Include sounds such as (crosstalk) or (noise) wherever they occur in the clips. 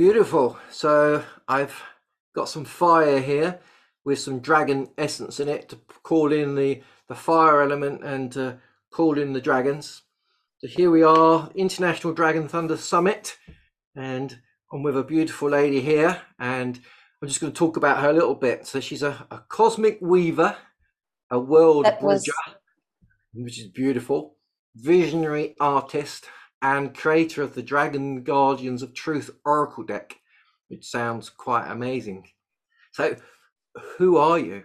Beautiful. So I've got some fire here with some dragon essence in it to call in the, the fire element and to call in the dragons. So here we are, International Dragon Thunder Summit, and I'm with a beautiful lady here, and I'm just going to talk about her a little bit. So she's a, a cosmic weaver, a world That was bridger, which is beautiful, visionary artist, and creator of the Dragon Guardians of Truth Oracle deck, which sounds quite amazing. So, who are you?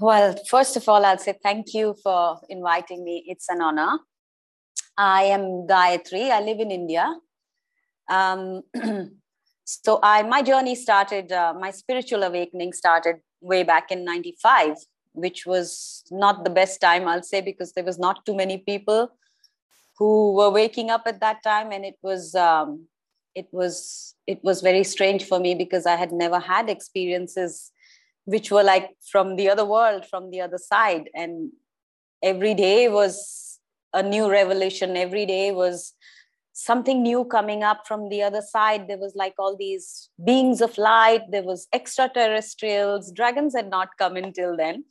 well. First of all, I'll say thank you for inviting me. It's an honor. I am Gayatri. I live in India. Um, (clears throat) so I my journey started. Uh, my spiritual awakening started way back in '95, which was not the best time, I'll say, because there was not too many people who were waking up at that time, and it was um, it was it was very strange for me because I had never had experiences which were like from the other world, from the other side. And every day was a new revelation. Every day was something new coming up from the other side. There was like all these beings of light, there was extraterrestrials, dragons had not come until then.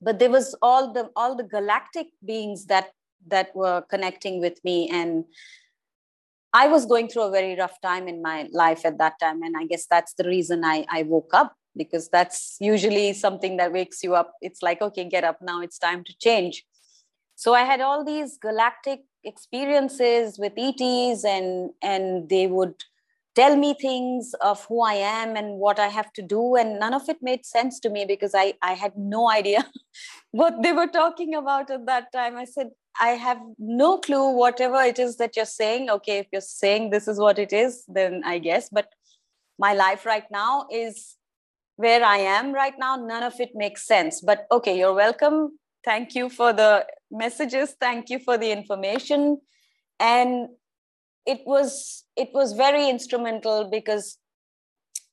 But there was all the all the galactic beings that that were connecting with me and I was going through a very rough time in my life at that time. And I guess that's the reason I, I woke up because that's usually something that wakes you up. It's like, okay, get up now, it's time to change. So I had all these galactic experiences with ETs, and, and they would tell me things of who I am and what I have to do. And none of it made sense to me because I, I had no idea (laughs) what they were talking about at that time. I said, I have no clue, whatever it is that you're saying. Okay, if you're saying this is what it is, then I guess. But my life right now is where I am right now. None of it makes sense. But okay, you're welcome. Thank you for the messages. Thank you for the information. And it was it was very instrumental because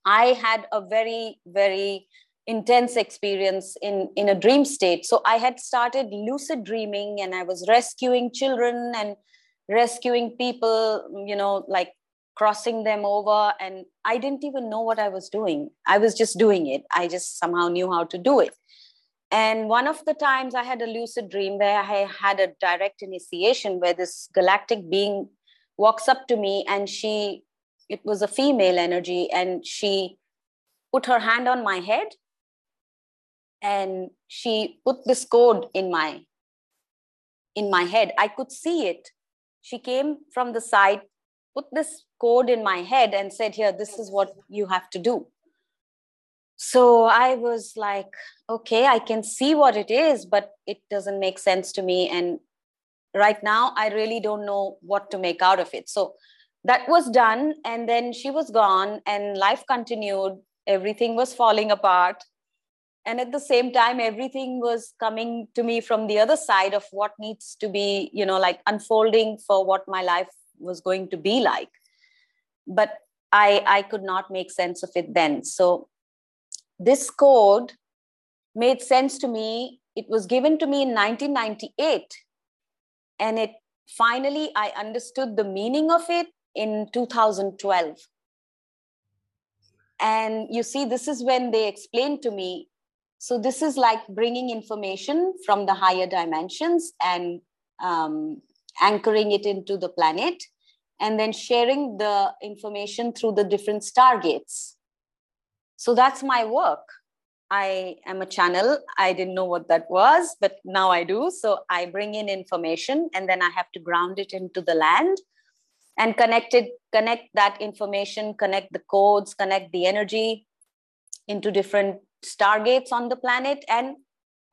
I had a very, very intense experience in in a dream state. So i had started lucid dreaming and i was rescuing children and rescuing people you know like crossing them over and i didn't even know what i was doing. I was just doing it. I just somehow knew how to do it. And one of the times i had a lucid dream where i had a direct initiation where this galactic being walks up to me and she it was a female energy and she put her hand on my head and she put this code in my in my head. I could see it. She came from the side put this code in my head and said here this is what you have to do. So i was like okay i can see what it is but it doesn't make sense to me and right now i really don't know what to make out of it. So that was done and then she was gone and life continued. Everything was falling apart. And at the same time everything was coming to me from the other side of what needs to be you know like unfolding for what my life was going to be like. But i i could not make sense of it then. So this code made sense to me. It was given to me in 1998 and it finally i understood the meaning of it in 2012 and you see this is when they explained to me so this is like bringing information from the higher dimensions and um, anchoring it into the planet and then sharing the information through the different stargates. So that's my work i am a channel. I didn't know what that was but now i do. So i bring in information and then i have to ground it into the land and connect it connect that information connect the codes connect the energy into different stargates on the planet and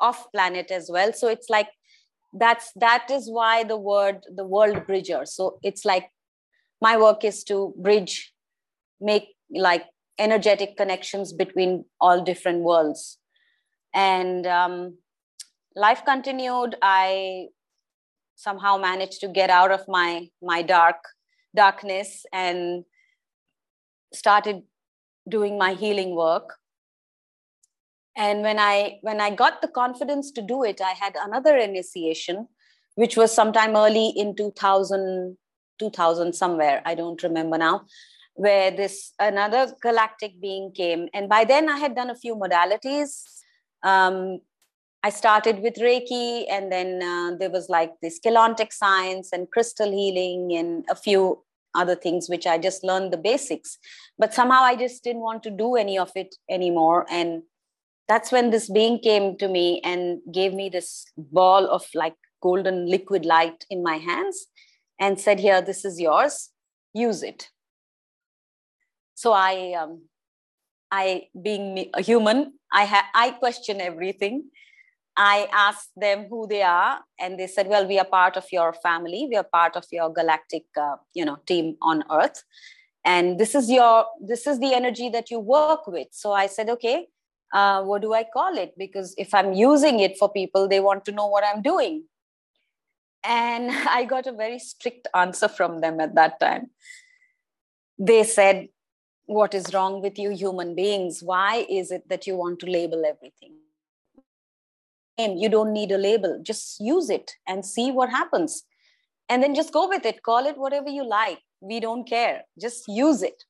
off planet as well. So it's like that's that is why the word the world bridger. So it's like my work is to bridge make like energetic connections between all different worlds. And um, life continued. I somehow managed to get out of my my dark darkness and started doing my healing work. And when i when i got the confidence to do it i had another initiation which was sometime early in 2000 2000 somewhere, I don't remember now, where this another galactic being came. And by then I had done a few modalities. Um, I started with Reiki, and then uh, there was like this Keylontic science and crystal healing and a few other things which I just learned the basics. But somehow I just didn't want to do any of it anymore. And that's when this being came to me and gave me this ball of like golden liquid light in my hands and said, Here, this is yours, use it. So I, um, I being a human, I ha- I question everything. I asked them who they are, and they said, "Well, we are part of your family. We are part of your galactic, uh, you know, team on Earth, and this is your this is the energy that you work with." So I said, "Okay, uh, what do I call it? Because if I'm using it for people, they want to know what I'm doing." And (laughs) I got a very strict answer from them at that time. They said, What is wrong with you, human beings? Why is it that you want to label everything? You don't need a label, just use it and see what happens. And then just go with it, call it whatever you like. We don't care, just use it.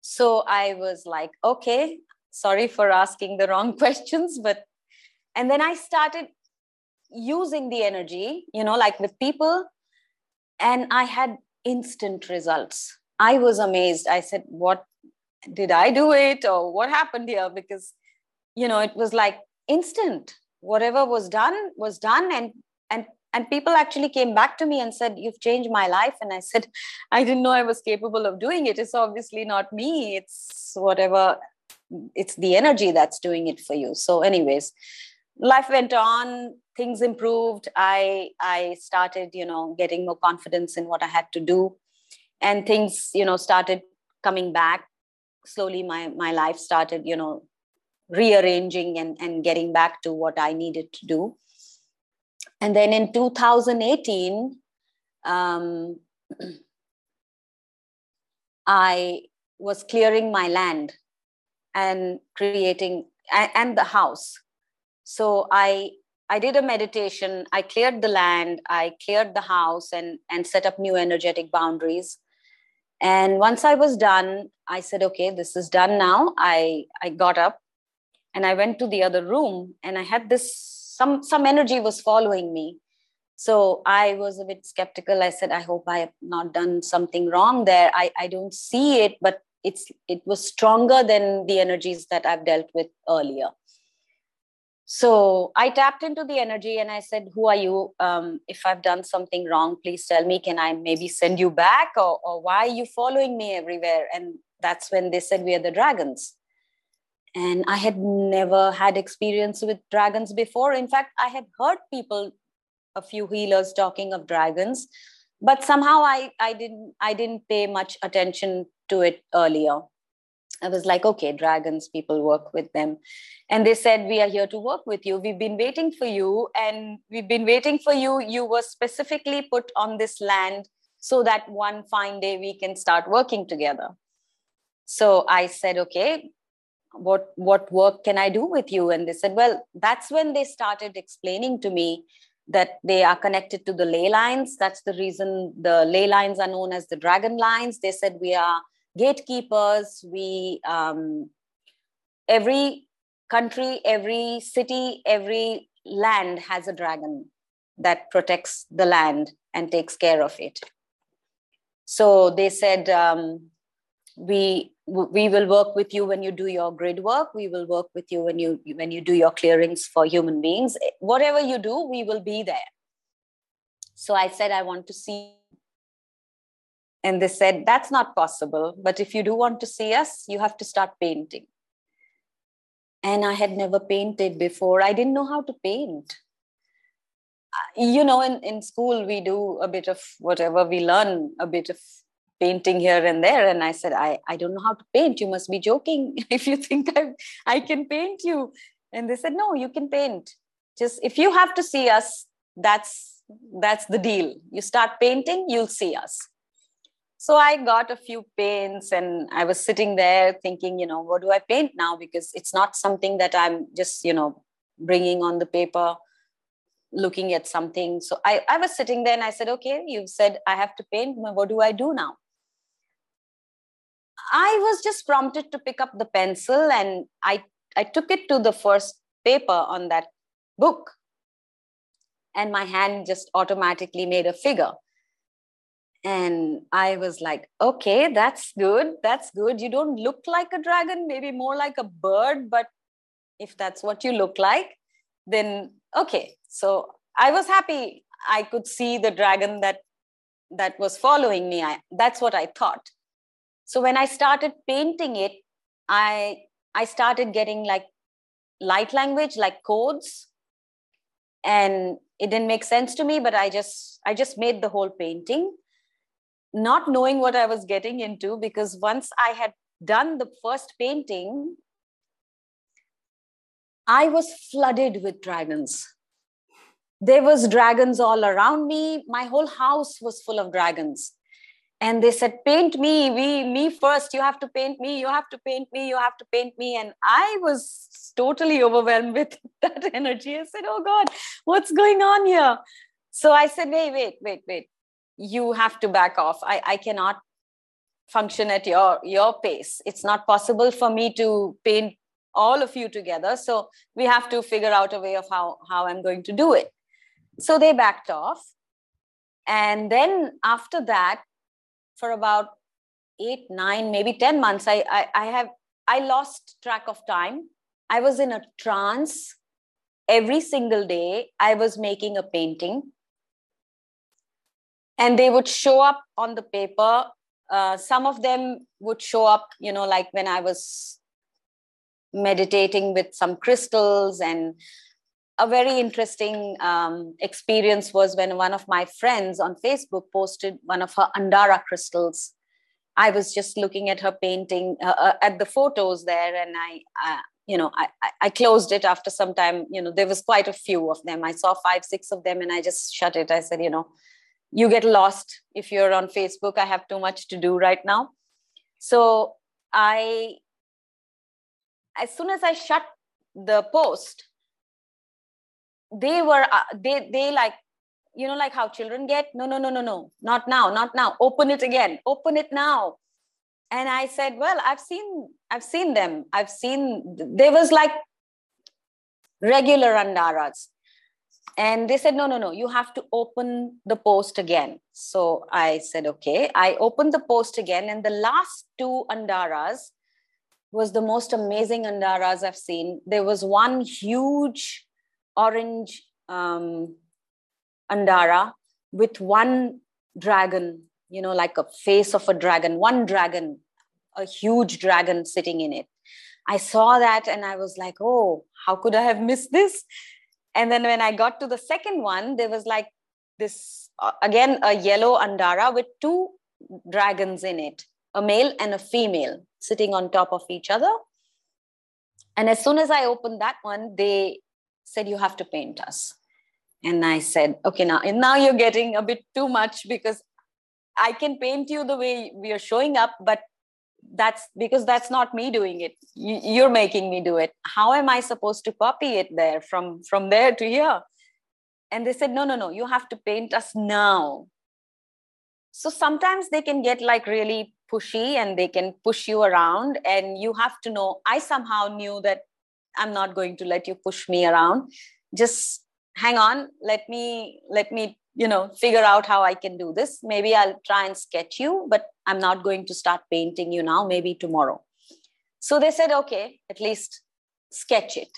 So I was like, okay, sorry for asking the wrong (laughs) questions, but and then I started using the energy, you know, like with people, and I had instant results. I was amazed. I said, What did I do it or what happened here? Because, you know, it was like instant. Whatever was done was done. And and and people actually came back to me and said, You've changed my life. And I said, I didn't know I was capable of doing it. It's obviously not me. It's whatever, it's the energy that's doing it for you. So, anyways, life went on things improved i i started you know getting more confidence in what i had to do and things you know started coming back slowly. My my life started you know rearranging and and getting back to what i needed to do. And then in 2018 um, (clears throat) i was clearing my land and creating and the house. So i i did a meditation. I cleared the land. I cleared the house and and set up new energetic boundaries and once i was done i said okay this is done now. I i got up and i went to the other room and i had this some some energy was following me. So i was a bit skeptical. I said i hope i have not done something wrong there. I i don't see it but it's it was stronger than the energies that i've dealt with earlier so i tapped into the energy and i said who are you? Um, if i've done something wrong please tell me. Can i maybe send you back? Or, or why are you following me everywhere? And that's when they said we are the dragons. And i had never had experience with dragons before. In fact i had heard people a few healers talking of dragons but somehow i i didn't i didn't pay much attention to it earlier I was like, okay, dragons, people work with them. And they said, we are here to work with you. We've been waiting for you. And we've been waiting for you. You were specifically put on this land so that one fine day we can start working together. So I said, okay, what, what work can I do with you? And they said, well, that's when they started explaining to me that they are connected to the ley lines. That's the reason the ley lines are known as the dragon lines. They said we are gatekeepers. We um, every country every city every land has a dragon that protects the land and takes care of it. So they said um, we we will work with you when you do your grid work. We will work with you when you when you do your clearings for human beings. Whatever you do we will be there. So i said i want to see and they said, That's not possible. But if you do want to see us, you have to start painting. And I had never painted before. I didn't know how to paint. Uh, you know, in, in school, we do a bit of whatever we learn, a bit of painting here and there. And I said, I, I don't know how to paint. You must be joking (laughs) if you think I, I can paint you. And they said, No, you can paint. Just if you have to see us, that's that's the deal. You start painting, you'll see us so I got a few paints and I was sitting there thinking, you know, what do I paint now? Because it's not something that I'm just, you know, bringing on the paper. looking at something. So I, I was sitting there and I said, okay, you've said I have to paint. What do I do now? I was just prompted to pick up the pencil and I, I took it to the first paper on that book. And my hand just automatically made a figure. And I was like, okay, that's good. That's good. You don't look like a dragon, maybe more like a bird, but if that's what you look like, then okay. So I was happy. I could see the dragon that that was following me. I, that's what I thought. So when I started painting it, I I started getting like light language, like codes, and it didn't make sense to me. But I just I just made the whole painting not knowing what I was getting into because once I had done the first painting, I was flooded with dragons. There was dragons all around me. My whole house was full of dragons. And they said, paint me, we, me first. You have to paint me. You have to paint me. You have to paint me. And I was totally overwhelmed with (laughs) that energy. I said, oh God, what's going on here? So I said, wait, wait, wait, wait you have to back off. I, I cannot function at your your pace. It's not possible for me to paint all of you together. So we have to figure out a way of how how i'm going to do it. So they backed off. And then after that for about eight nine maybe 10 months I, I i have i lost track of time. I was in a trance every single day. I was making a painting and they would show up on the paper. Uh, some of them would show up you know like when i was meditating with some crystals. And a very interesting um, experience was when one of my friends on facebook posted one of her andara crystals. I was just looking at her painting uh, uh, at the photos there. And i uh, you know I, I closed it after some time. You know there was quite a few of them. I saw five six of them and i just shut it. I said you know you get lost if you're on facebook. I have too much to do right now. So i as soon as i shut the post they were uh, they they like you know like how children get? No no no no no. Not now not now. Open it again. Open it now. And i said well i've seen i've seen them. I've seen there was like regular andaras and they said no no no you have to open the post again. So i said okay. I opened the post again and the last two andaras was the most amazing andaras i've seen. There was one huge orange um, andara with one dragon you know like a face of a dragon one dragon a huge dragon sitting in it. I saw that and i was like oh how could i have missed this and then when I got to the second one, there was like this uh, again a yellow andara with two dragons in it, a male and a female sitting on top of each other. And as soon as I opened that one, they said, You have to paint us. And I said, Okay, now, and now you're getting a bit too much because I can paint you the way we are showing up, but that's because that's not me doing it. You, are making me do it. How am i supposed to copy it there from from there to here? And they said no no no you have to paint us now. So sometimes they can get like really pushy and they can push you around and you have to know i somehow knew that i'm not going to let you push me around. Just hang on. Let me let me you know figure out how i can do this. Maybe i'll try and sketch you but i'm not going to start painting you now maybe tomorrow. So they said okay at least sketch it.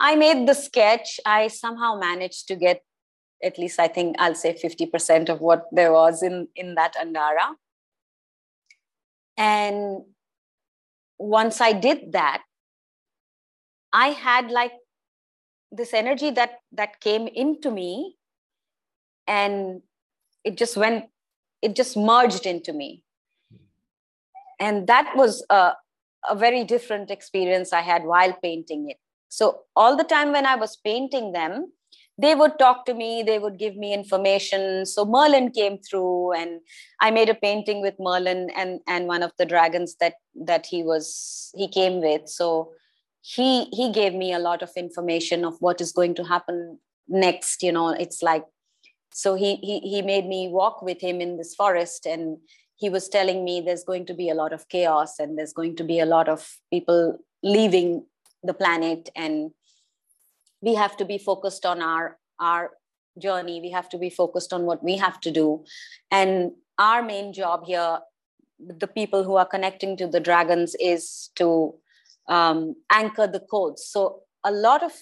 I made the sketch. I somehow managed to get at least i think i'll say 50% of what there was in in that andara. And once i did that i had like this energy that that came into me and it just went it just merged into me. And that was a, a very different experience i had while painting it. So all the time when i was painting them they would talk to me they would give me information. So merlin came through and i made a painting with merlin and and one of the dragons that that he was he came with. So he he gave me a lot of information of what is going to happen next you know it's like so he he he made me walk with him in this forest and he was telling me there's going to be a lot of chaos and there's going to be a lot of people leaving the planet and we have to be focused on our our journey. We have to be focused on what we have to do. And our main job here the people who are connecting to the dragons is to um, anchor the codes. So a lot of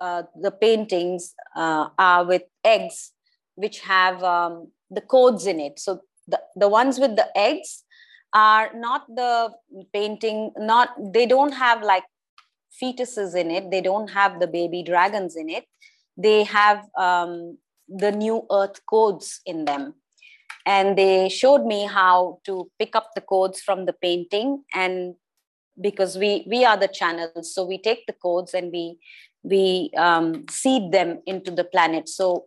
uh, the paintings uh, are with eggs which have um, the codes in it. So the, the ones with the eggs are not the painting not they don't have like fetuses in it. They don't have the baby dragons in it. They have um, the new earth codes in them. And they showed me how to pick up the codes from the painting and because we we are the channels so we take the codes and we we um, seed them into the planet. So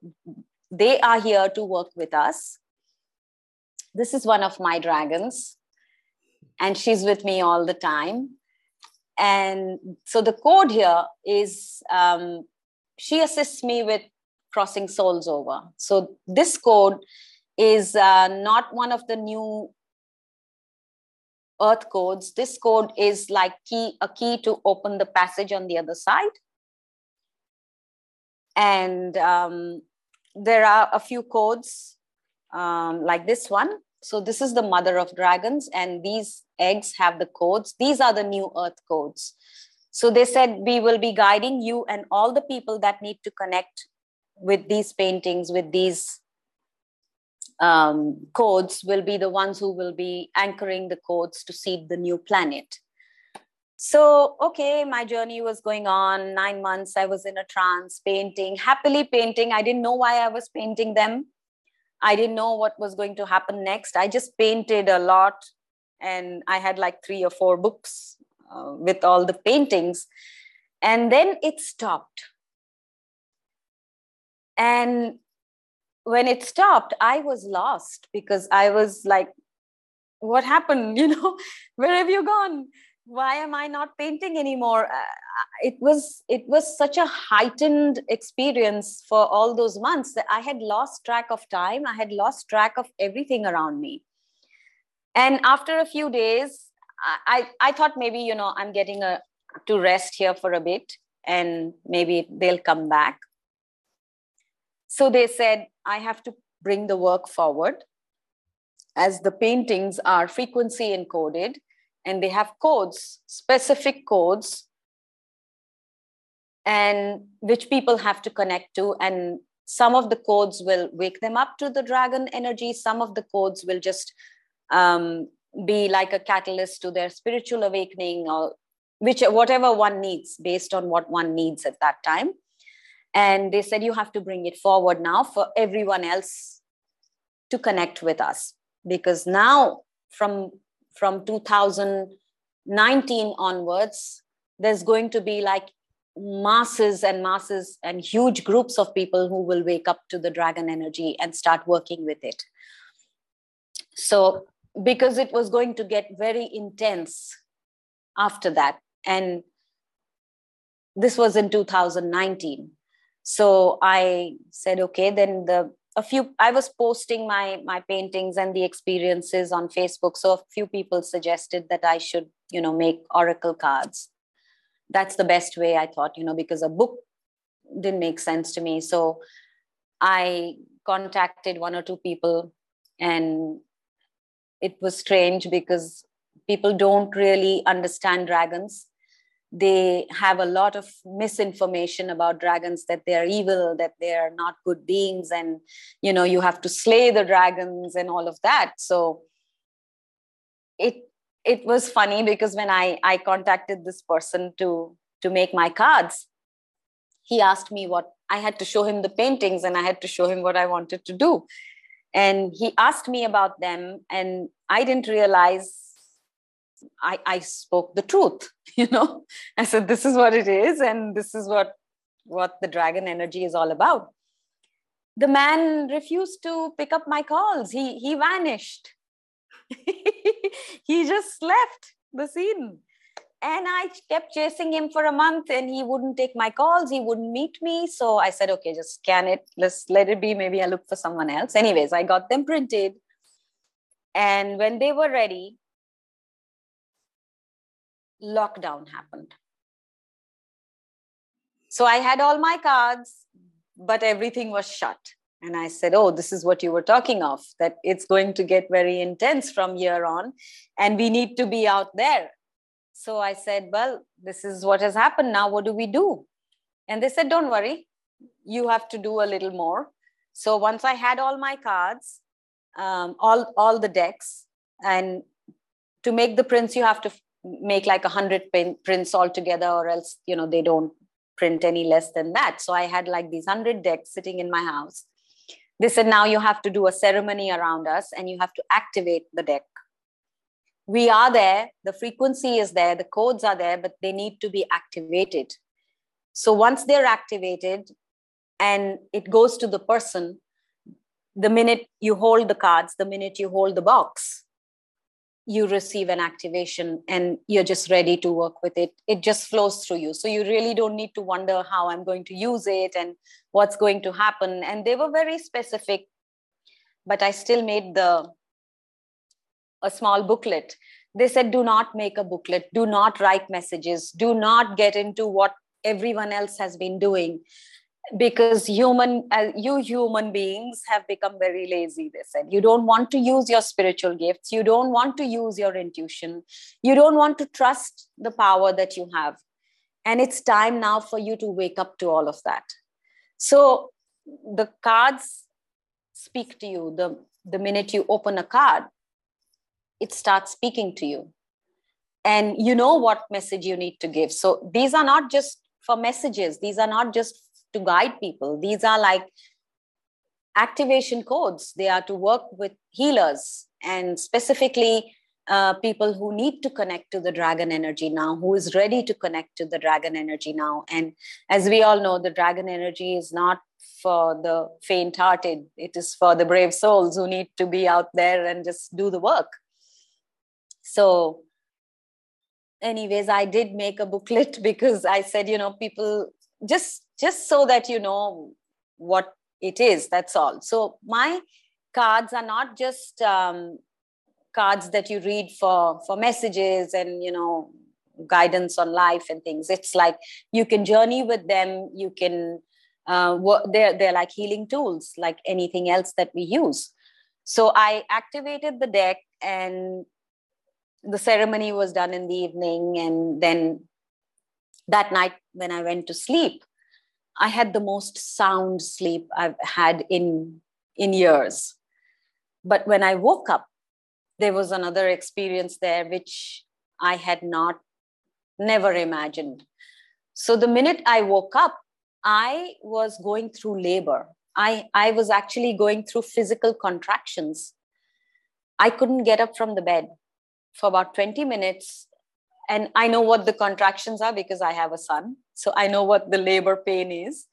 they are here to work with us. This is one of my dragons and she's with me all the time. And so the code here is um, she assists me with crossing souls over. So this code is uh, not one of the new earth codes. This code is like key a key to open the passage on the other side. And um, there are a few codes um, like this one so this is the mother of dragons, and these eggs have the codes. These are the new earth codes. So they said, We will be guiding you and all the people that need to connect with these paintings, with these um, codes, will be the ones who will be anchoring the codes to seed the new planet. So, okay, my journey was going on nine months. I was in a trance, painting, happily painting. I didn't know why I was painting them I didn't know what was going to happen next. I just painted a lot and I had like three or four books uh, with all the paintings. And then it stopped. And when it stopped, I was lost because I was like, what happened? (laughs) You know, where have you gone? Why am i not painting anymore? Uh, it was it was such a heightened experience for all those months that i had lost track of time. I had lost track of everything around me. And after a few days i i thought maybe you know i'm getting a to rest here for a bit and maybe they'll come back. So they said i have to bring the work forward as the paintings are frequency encoded and they have codes, specific codes, and which people have to connect to. And some of the codes will wake them up to the dragon energy, some of the codes will just um, be like a catalyst to their spiritual awakening or which whatever one needs based on what one needs at that time and they said you have to bring it forward now for everyone else to connect with us because now from from 2019 onwards, there's going to be like masses and masses and huge groups of people who will wake up to the dragon energy and start working with it. So, because it was going to get very intense after that. And this was in 2019. So I said, okay, then the a few i was posting my my paintings and the experiences on facebook. So a few people suggested that i should you know make oracle cards. That's the best way i thought you know because a book didn't make sense to me. So i contacted one or two people and it was strange because people don't really understand dragons they have a lot of misinformation about dragons that they are evil that they are not good beings and you know you have to slay the dragons and all of that. So it it was funny because when i i contacted this person to to make my cards he asked me what i had to show him the paintings and i had to show him what i wanted to do. And he asked me about them and i didn't realize I, I spoke the truth (laughs) you know i said this is what it is and this is what what the dragon energy is all about the man refused to pick up my calls he he vanished (laughs) he just left the scene and I kept chasing him for a month and he wouldn't take my calls. He wouldn't meet me. So I said, okay, just scan it. Let's let it be. Maybe I look for someone else. Anyways, I got them printed. And when they were ready, lockdown happened. So I had all my cards, but everything was shut. And I said, Oh, this is what you were talking of, that it's going to get very intense from here on, and we need to be out there. So I said, Well, this is what has happened. Now, what do we do? And they said, Don't worry, you have to do a little more. So once I had all my cards, um, all, all the decks, and to make the prints, you have to make like a hundred prints altogether, or else, you know, they don't print any less than that. So I had like these hundred decks sitting in my house. They said, now you have to do a ceremony around us and you have to activate the deck we are there, the frequency is there, the codes are there, but they need to be activated. So once they're activated and it goes to the person, the minute you hold the cards, the minute you hold the box, you receive an activation and you're just ready to work with it. It just flows through you. So you really don't need to wonder how I'm going to use it and what's going to happen. And they were very specific, but I still made the a small booklet they said do not make a booklet do not write messages do not get into what everyone else has been doing because human uh, you human beings have become very lazy they said. You don't want to use your spiritual gifts. You don't want to use your intuition. You don't want to trust the power that you have. And it's time now for you to wake up to all of that. So the cards speak to you. The the minute you open a card it starts speaking to you. And you know what message you need to give. So these are not just for messages. These are not just to guide people. These are like activation codes. They are to work with healers and specifically uh, people who need to connect to the dragon energy now who is ready to connect to the dragon energy now. And as we all know the dragon energy is not for the faint hearted it is for the brave souls who need to be out there and just do the work. So anyways i did make a booklet (laughs) because i said you know people just just so that you know what it is that's all. So my cards are not just um, cards that you read for for messages and you know guidance on life and things. It's like you can journey with them. You can uh, they're they're like healing tools like anything else that we use. So i activated the deck and the ceremony was done in the evening. And then that night when i went to sleep i had the most sound sleep i've had in in years. But when i woke up there was another experience there which i had not never imagined. So the minute i woke up i was going through labor. I i was actually going through physical contractions. I couldn't get up from the bed for about 20 minutes and i know what the contractions are because i have a son. So i know what the labor pain is.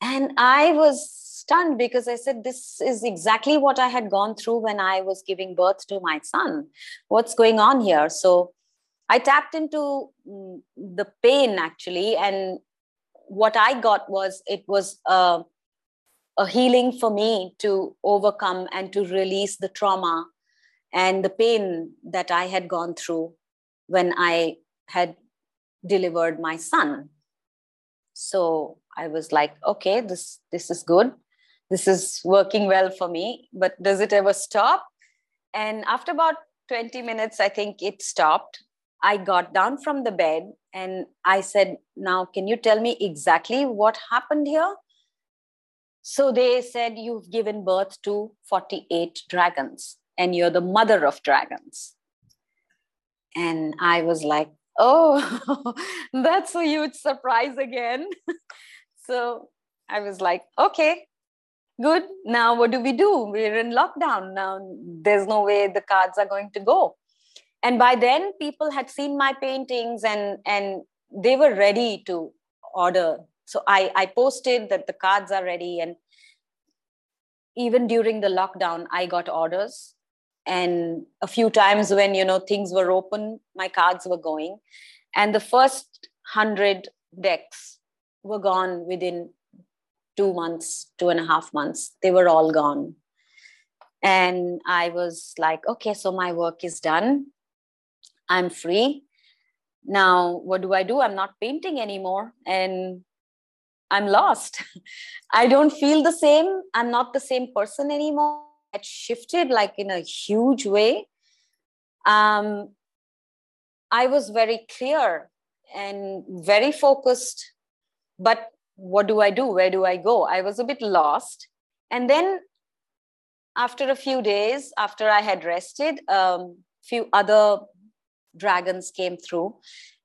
And i was stunned because i said this is exactly what i had gone through when i was giving birth to my son. What's going on here? So i tapped into mm, the pain actually. And what i got was it was a, a healing for me to overcome and to release the trauma and the pain that I had gone through when I had delivered my son. So I was like, okay, this this is good. This is working well for me, but does it ever stop? And after about 20 minutes, I think it stopped. I got down from the bed and I said, Now, can you tell me exactly what happened here? So they said, You've given birth to 48 dragons and you're the mother of dragons. And I was like, oh, (laughs) that's a huge surprise again. (laughs) so I was like, okay, good. Now what do we do? We're in lockdown. Now there's no way the cards are going to go. And by then, people had seen my paintings and, and they were ready to order. So I, I posted that the cards are ready. And even during the lockdown, I got orders and a few times when you know things were open my cards were going. And the first 100 decks were gone within two months two and a half months. They were all gone. And i was like okay so my work is done. I'm free. Now what do i do? I'm not painting anymore. And i'm lost. (laughs) I don't feel the same. I'm not the same person anymore it shifted like in a huge way. Um, i was very clear and very focused but what do i do? Where do i go? I was a bit lost. And then after a few days after i had rested a um, few other dragons came through.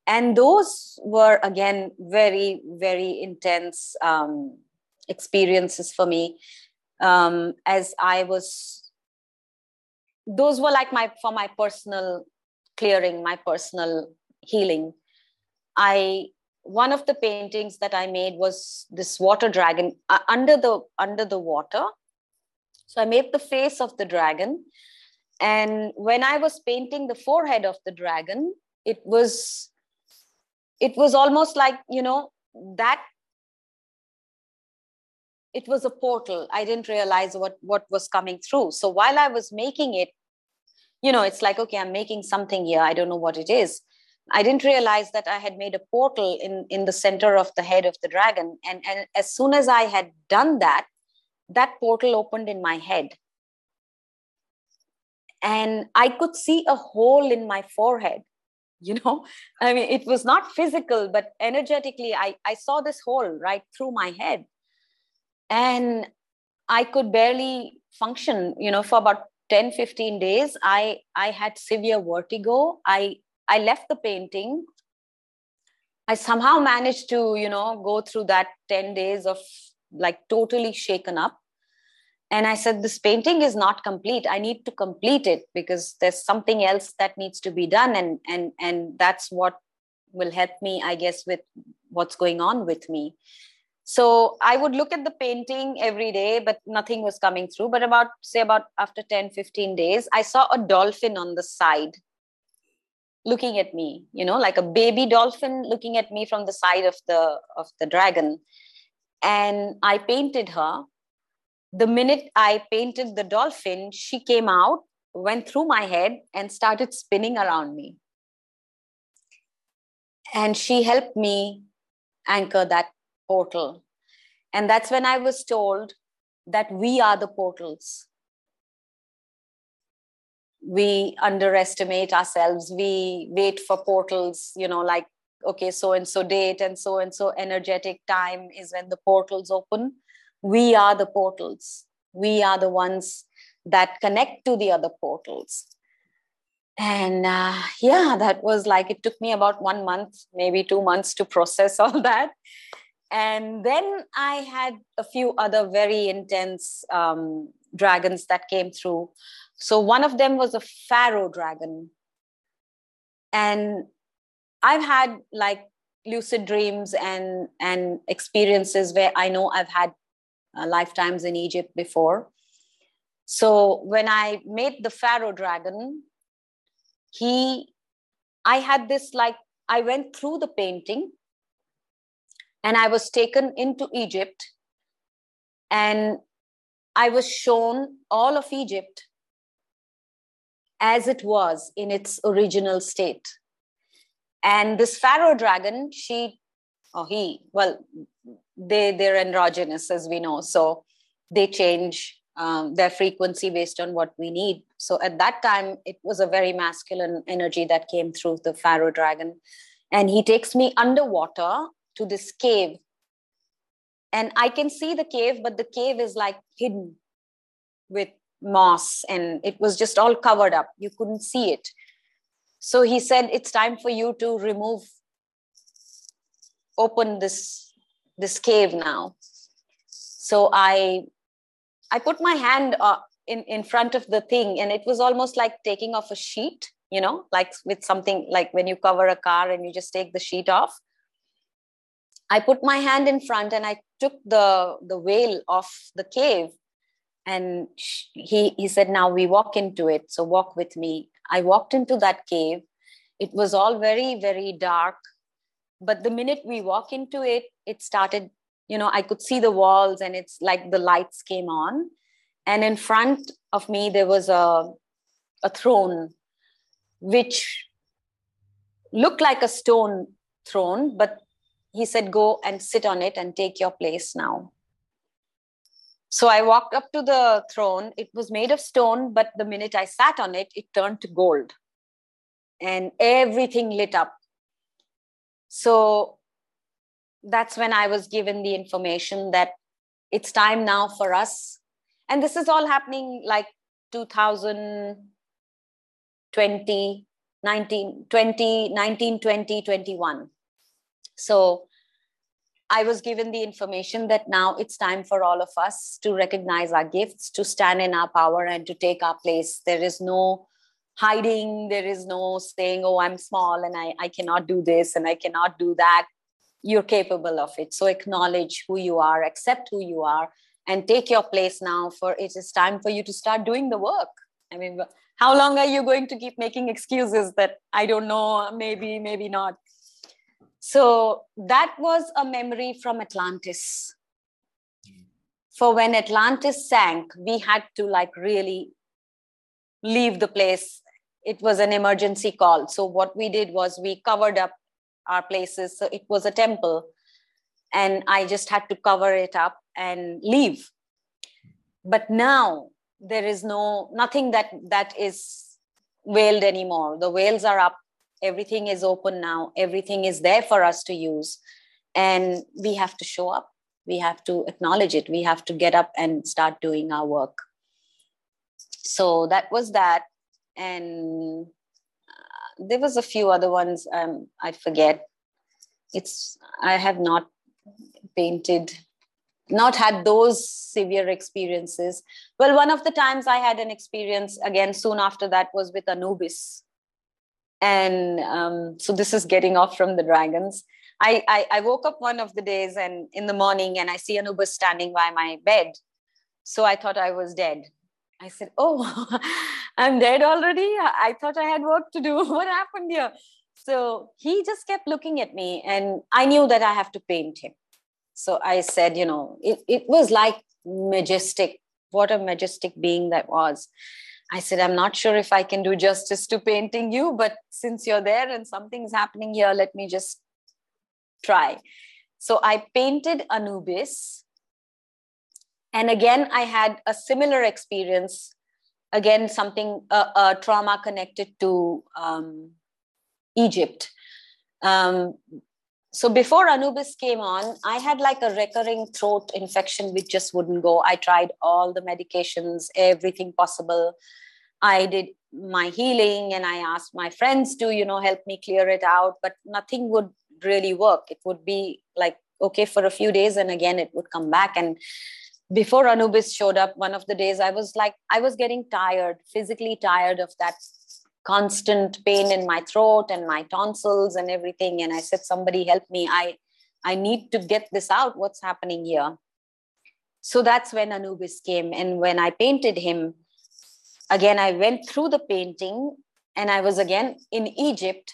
And those were again very very intense um, experiences for me um, as i was those were like my for my personal clearing my personal healing. I one of the paintings that i made was this water dragon uh, under the under the water. So i made the face of the dragon. And when i was painting the forehead of the dragon it was it was almost like you know that it was a portal. I didn't realize what what was coming through. So while i was making it you know it's like okay i'm making something here. I don't know what it is. I didn't realize that i had made a portal in in the center of the head of the dragon. And and as soon as i had done that that portal opened in my head. And i could see a hole in my forehead (laughs) you know? I mean it was not physical but energetically i i saw this hole right through my head and i could barely function you know for about 10 15 days. I i had severe vertigo. I i left the painting. I somehow managed to you know go through that 10 days of like totally shaken up. And i said this painting is not complete. I need to complete it because there's something else that needs to be done. And and and that's what will help me i guess with what's going on with me so i would look at the painting every day but nothing was coming through. But about say about after 10 15 days i saw a dolphin on the side looking at me you know like a baby dolphin looking at me from the side of the of the dragon. And i painted her. The minute I painted the dolphin, she came out, went through my head, and started spinning around me. And she helped me anchor that portal. And that's when I was told that we are the portals. We underestimate ourselves. We wait for portals, you know, like, okay, so and so date and so and so energetic time is when the portals open we are the portals we are the ones that connect to the other portals and uh, yeah that was like it took me about one month maybe two months to process (laughs) all that and then i had a few other very intense um, dragons that came through. So one of them was a pharaoh dragon. And i've had like lucid dreams and and experiences where i know i've had uh, lifetimes in Egypt before. So when I made the Pharaoh dragon, he, I had this like, I went through the painting and I was taken into Egypt. And I was shown all of Egypt as it was in its original state. And this Pharaoh dragon, she, or he, well, they they're androgynous as we know. So they change um, their frequency based on what we need. So at that time it was a very masculine energy that came through the pharaoh dragon. And he takes me underwater to this cave. And i can see the cave but the cave is like hidden with moss and it was just all covered up. You couldn't see it. So he said it's time for you to remove open this this cave now. So i i put my hand uh, in in front of the thing and it was almost like taking off a sheet you know like with something like when you cover a car and you just take the sheet off i put my hand in front and i took the the veil off the cave. And he he said now we walk into it. So walk with me. I walked into that cave. It was all very very dark. But the minute we walk into it it started you know i could see the walls and it's like the lights came on. And in front of me there was a a throne which looked like a stone throne but he said go and sit on it and take your place now so i walked up to the throne it was made of stone but the minute i sat on it it turned to gold and everything lit up so that's when I was given the information that it's time now for us. And this is all happening like 2020, 19, 20, 19, 20, 21. So I was given the information that now it's time for all of us to recognize our gifts, to stand in our power, and to take our place. There is no hiding. There is no saying oh i'm small and I, I cannot do this and i cannot do that. You're capable of it. So acknowledge who you are accept who you are and take your place now for it is time for you to start doing the work. I mean how long are you going to keep making excuses that i don't know maybe maybe not so that was a memory from atlantis for when atlantis sank we had to like really leave the place it was an emergency call. So what we did was we covered up our places. So it was a temple, and I just had to cover it up and leave. But now there is no nothing that that is veiled anymore. The veils are up. Everything is open now. Everything is there for us to use, and we have to show up. We have to acknowledge it. We have to get up and start doing our work. So that was that and uh, there was a few other ones um, i forget it's i have not painted not had those severe experiences well one of the times i had an experience again soon after that was with anubis and um, so this is getting off from the dragons I, I, I woke up one of the days and in the morning and i see an anubis standing by my bed so i thought i was dead I said, Oh, (laughs) I'm dead already. I thought I had work to do. (laughs) what happened here? So he just kept looking at me, and I knew that I have to paint him. So I said, You know, it, it was like majestic. What a majestic being that was. I said, I'm not sure if I can do justice to painting you, but since you're there and something's happening here, let me just try. So I painted Anubis. And again i had a similar experience. Again something a, a trauma connected to um, egypt. Um, so before anubis came on i had like a recurring throat infection which just wouldn't go. I tried all the medications everything possible i did my healing and i asked my friends to you know help me clear it out but nothing would really work it would be like okay for a few days and again it would come back and before Anubis showed up, one of the days I was like, I was getting tired, physically tired of that constant pain in my throat and my tonsils and everything. And I said, somebody help me. I, I need to get this out. What's happening here? So that's when Anubis came. And when I painted him, again, I went through the painting and I was again in Egypt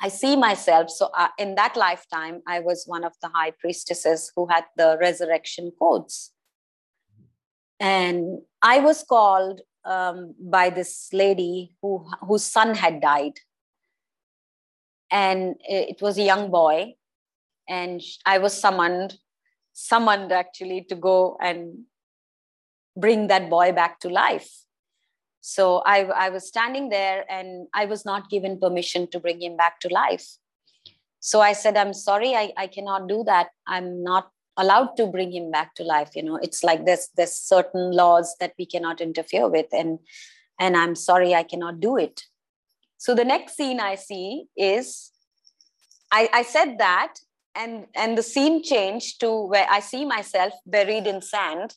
I see myself. So, uh, in that lifetime, I was one of the high priestesses who had the resurrection codes. And I was called um, by this lady who, whose son had died. And it was a young boy. And I was summoned, summoned actually to go and bring that boy back to life so I, I was standing there and I was not given permission to bring him back to life. So I said, I'm sorry, I, I cannot do that. I'm not allowed to bring him back to life. You know, it's like there's there's certain laws that we cannot interfere with. And and I'm sorry, I cannot do it. So the next scene I see is I, I said that and and the scene changed to where I see myself buried in sand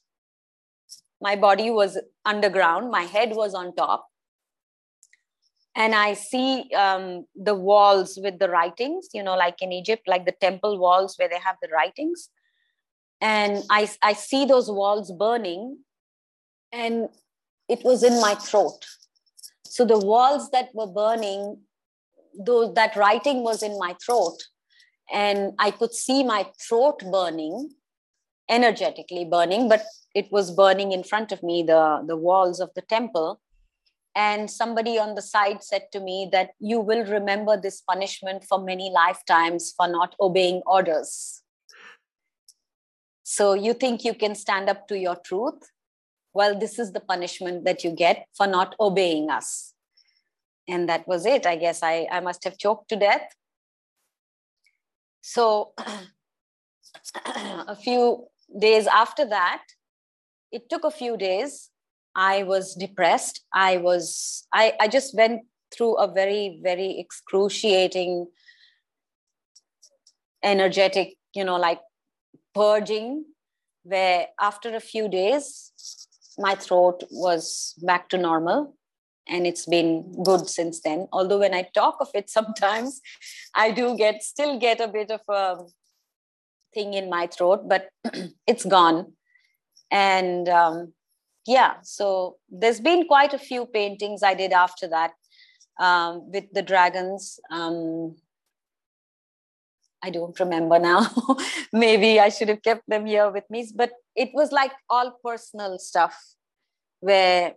my body was underground. My head was on top. And i see um, the walls with the writings you know like in egypt like the temple walls where they have the writings. And i i see those walls burning and it was in my throat. So the walls that were burning though that writing was in my throat. And i could see my throat burning energetically burning but it was burning in front of me the the walls of the temple. And somebody on the side said to me that you will remember this punishment for many lifetimes for not obeying orders. So you think you can stand up to your truth? Well this is the punishment that you get for not obeying us. And that was it. I guess i, I must have choked to death. So (clears throat) a few days after that it took a few days. I was depressed. I was i, I just went through a very very excruciating energetic you know like purging where after a few days my throat was back to normal and it's been good since then. Although when i talk of it sometimes i do get still get a bit of a thing in my throat but (clears throat) it's gone and um, yeah so there's been quite a few paintings i did after that um, with the dragons um, i don't remember now (laughs) maybe i should have kept them here with me but it was like all personal stuff where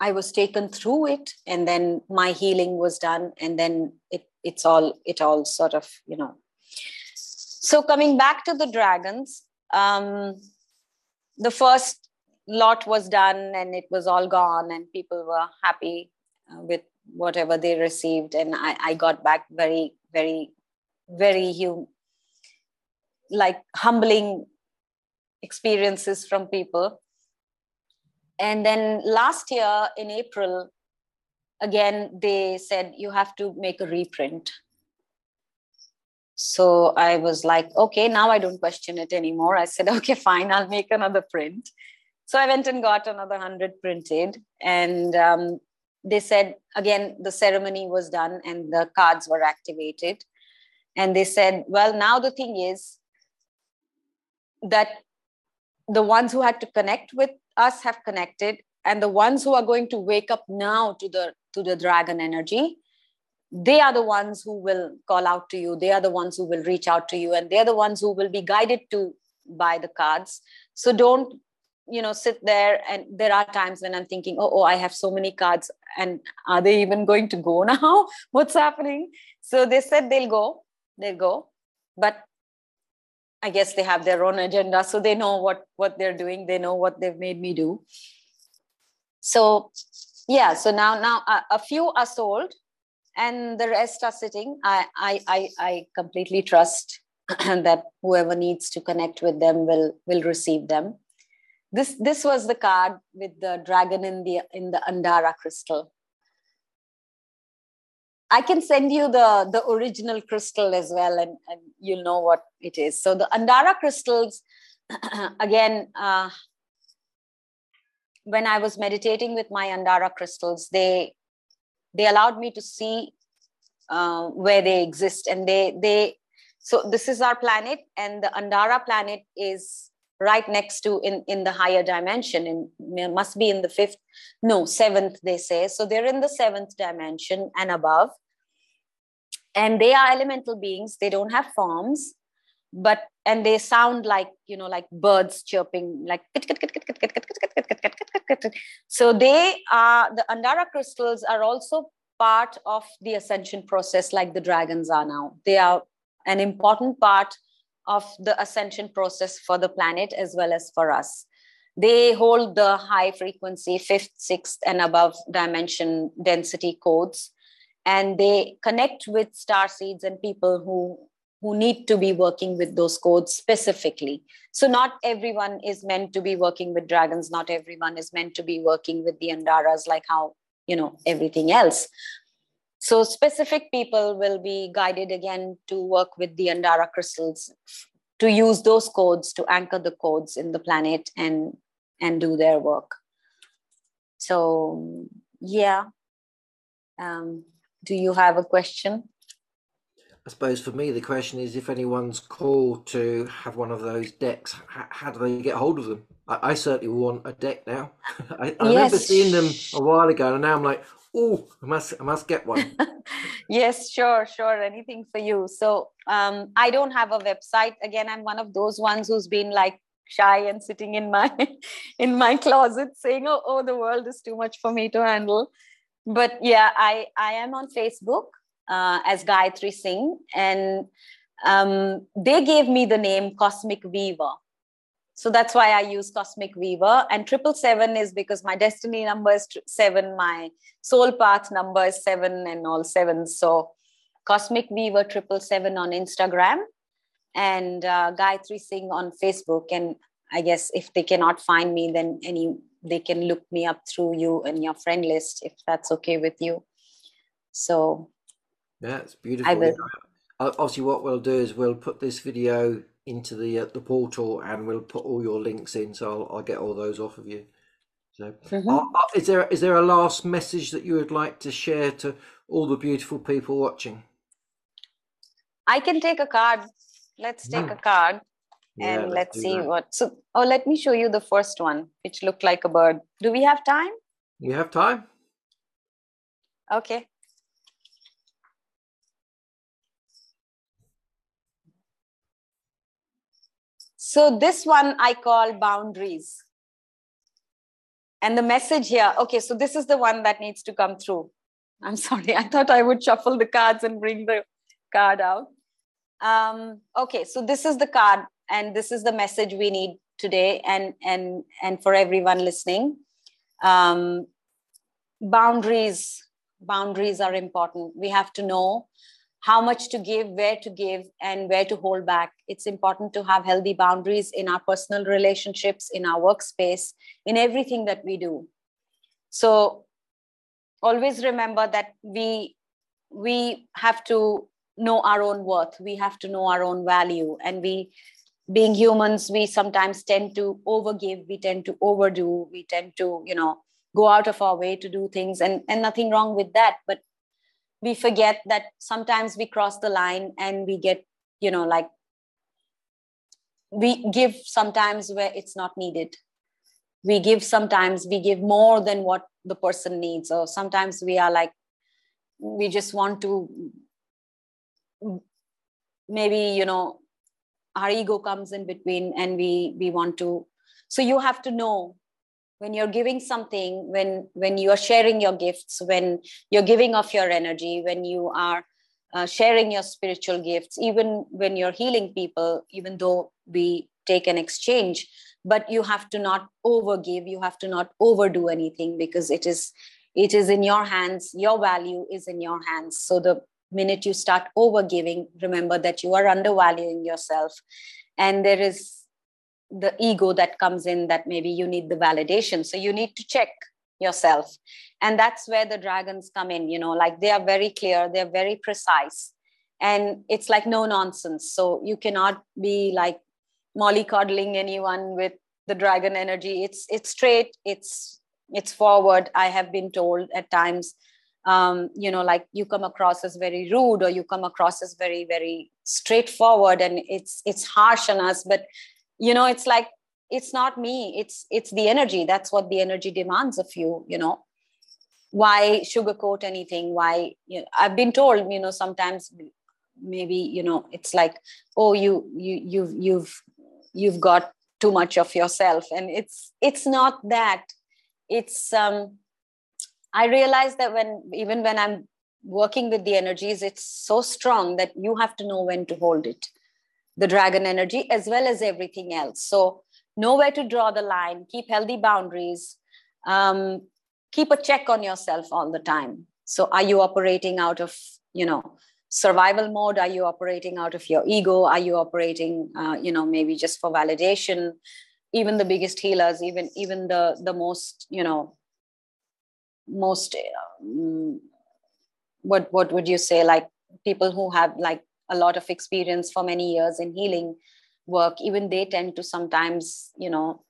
I was taken through it, and then my healing was done, and then it it's all it all sort of you know. So coming back to the dragons, um, the first lot was done, and it was all gone, and people were happy uh, with whatever they received, and I, I got back very very very hum- like humbling experiences from people. And then last year in april again they said you have to make a reprint so i was like okay now i don't question it anymore. I said (laughs) okay fine i'll make another print. So i went and got another 100 printed. And um, they said again the ceremony was done and the cards were activated. And they said well now the thing is that the ones who had to connect with us have connected. And the ones who are going to wake up now to the to the dragon energy they are the ones who will call out to you they are the ones who will reach out to you and they're the ones who will be guided to by the cards so don't you know sit there and there are times when i'm thinking oh, oh i have so many cards and are they even going to go (laughs) now what's happening so they said they'll go they'll go but I guess they have their own agenda, so they know what what they're doing. They know what they've made me do. So, yeah. So now now a, a few are sold, and the rest are sitting. I I I, I completely trust (clears throat) that whoever needs to connect with them will will receive them. This this was the card with the dragon in the in the Andara crystal. I can send you the the original crystal as well, and, and you'll know what it is. So the Andara crystals, (clears throat) again, uh, when I was meditating with my Andara crystals, they they allowed me to see uh, where they exist, and they they. So this is our planet, and the Andara planet is right next to in in the higher dimension and must be in the fifth no seventh they say. So they're in the seventh dimension and above. And they are elemental beings. They don't have forms but and they sound like you know like birds chirping like so they are the andara crystals are also part of the ascension process like the dragons are now they are an important part of the ascension process for the planet as well as for us. They hold the high frequency, fifth, sixth, and above dimension density codes, and they connect with star seeds and people who who need to be working with those codes specifically. So not everyone is meant to be working with dragons. Not everyone is meant to be working with the andaras, like how you know everything else. So specific people will be guided again to work with the Andara crystals to use those codes to anchor the codes in the planet and and do their work. So yeah. Um, do you have a question? I suppose for me, the question is if anyone's called to have one of those decks, how, do they get hold of them? I, I certainly want a deck now. (laughs) I, I yes. remember seeing them a while ago, and now I'm like, oh, I must, I must get one. (laughs) yes, sure, sure. Anything for you. So um, I don't have a website. Again, I'm one of those ones who's been like shy and sitting in my (laughs) in my closet saying, "Oh, oh, the world is too much for me to handle." But yeah, I I am on Facebook uh, as Gayatri Singh, and um, they gave me the name Cosmic Weaver. So that's why I use Cosmic Weaver. And triple seven is because my destiny number is seven, my soul path number is seven, and all sevens. So Cosmic Weaver triple seven on Instagram and uh, Gayatri Singh on Facebook. And I guess if they cannot find me, then any they can look me up through you and your friend list if that's okay with you. So yeah, it's beautiful. I will. Obviously, what we'll do is we'll put this video into the uh, the portal, and we'll put all your links in. So I'll, I'll get all those off of you. So, mm-hmm. uh, uh, is there is there a last message that you would like to share to all the beautiful people watching? I can take a card. Let's take mm. a card and yeah, let's, let's see that. what. So, oh, let me show you the first one, which looked like a bird. Do we have time? You have time. Okay. So this one I call boundaries. And the message here, okay, so this is the one that needs to come through. I'm (laughs) sorry, I thought I would shuffle the cards and bring the card out. Um, okay, so this is the card, and this is the message we need today, and and and for everyone listening. Um, boundaries, boundaries are important. We have to know how much to give, where to give, and where to hold back. It's important to have healthy boundaries in our personal relationships, in our workspace, in everything that we do. So always remember that we we have to know our own worth. We have to know our own value, and we being humans we sometimes tend to overgive we tend to overdo we tend to you know go out of our way to do things and and nothing wrong with that but we forget that sometimes we cross the line and we get you know like we give sometimes where it's not needed. We give sometimes we give more than what the person needs. Or sometimes we are like we just want to maybe you know our ego comes in between and we we want to. So you have to know when you're giving something when when you are sharing your gifts when you're giving off your energy when you are uh, sharing your spiritual gifts even when you're healing people even though we take an exchange but you have to not overgive you have to not overdo anything because it is it is in your hands your value is in your hands. So the minute you start overgiving remember that you are undervaluing yourself. And there is the ego that comes in that maybe you need the validation. So you need to check yourself. And that's where the dragons come in you know like they are very clear they're very precise. And it's like no nonsense. So you cannot be like mollycoddling anyone with the dragon energy. It's it's straight it's it's forward. I have been told at times um, you know like you come across as very rude or you come across as very very straightforward and it's it's harsh on us. But you know it's like it's not me it's it's the energy. That's what the energy demands of you you know. Why sugarcoat anything? Why you know, i've been told you know sometimes maybe you know it's like oh you you you've you've you've got too much of yourself. And it's it's not that. It's um i realize that when even when i'm working with the energies it's so strong that you have to know when to hold it the dragon energy as well as everything else. So, know where to draw the line, keep healthy boundaries, um, keep a check on yourself all the time. So, are you operating out of, you know, survival mode? Are you operating out of your ego? Are you operating, uh, you know, maybe just for validation? Even the biggest healers, even even the the most, you know, most um, what what would you say like people who have like a lot of experience for many years in healing work even they tend to sometimes you know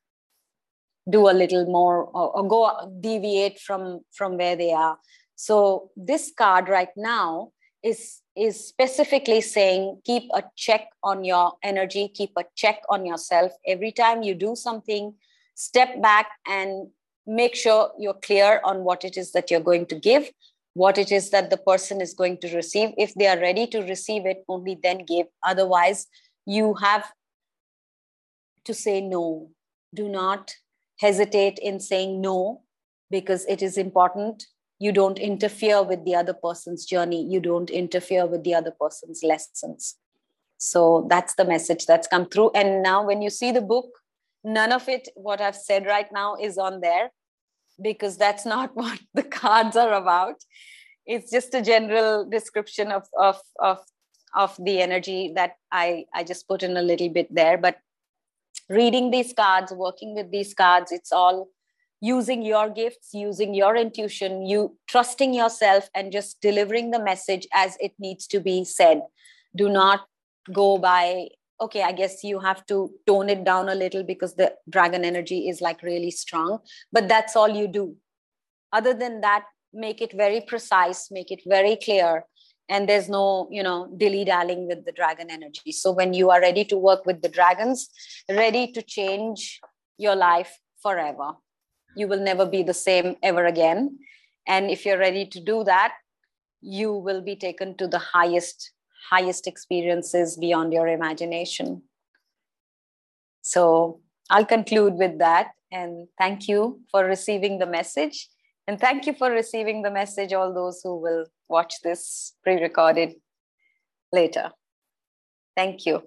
do a little more or, or go deviate from from where they are. So this card right now is is specifically saying keep a check on your energy keep a check on yourself. Every time you do something step back and make sure you're clear on what it is that you're going to give, what it is that the person is going to receive. If they are ready to receive it, only then give. Otherwise, you have to say no. Do not hesitate in saying no because it is important. You don't interfere with the other person's journey, you don't interfere with the other person's lessons. So that's the message that's come through. And now, when you see the book, none of it, what I've said right now, is on there because that's not (laughs) what the cards are about. It's just a general description of, of, of, of the energy that I, I just put in a little bit there. But reading these cards, working with these cards, it's all using your gifts, using your intuition, you trusting yourself and just delivering the message as it needs to be said. Do not go by okay i guess you have to tone it down a little because the dragon energy is like really strong but that's all you do. Other than that make it very precise make it very clear and there's no you know dilly dallying with the dragon energy. So when you are ready to work with the dragons ready to change your life forever you will never be the same ever again. And if you're ready to do that you will be taken to the highest highest experiences beyond your imagination. So I'll conclude with that. And thank you for receiving the message. And thank you for receiving the message, all those who will watch this pre recorded later. Thank you.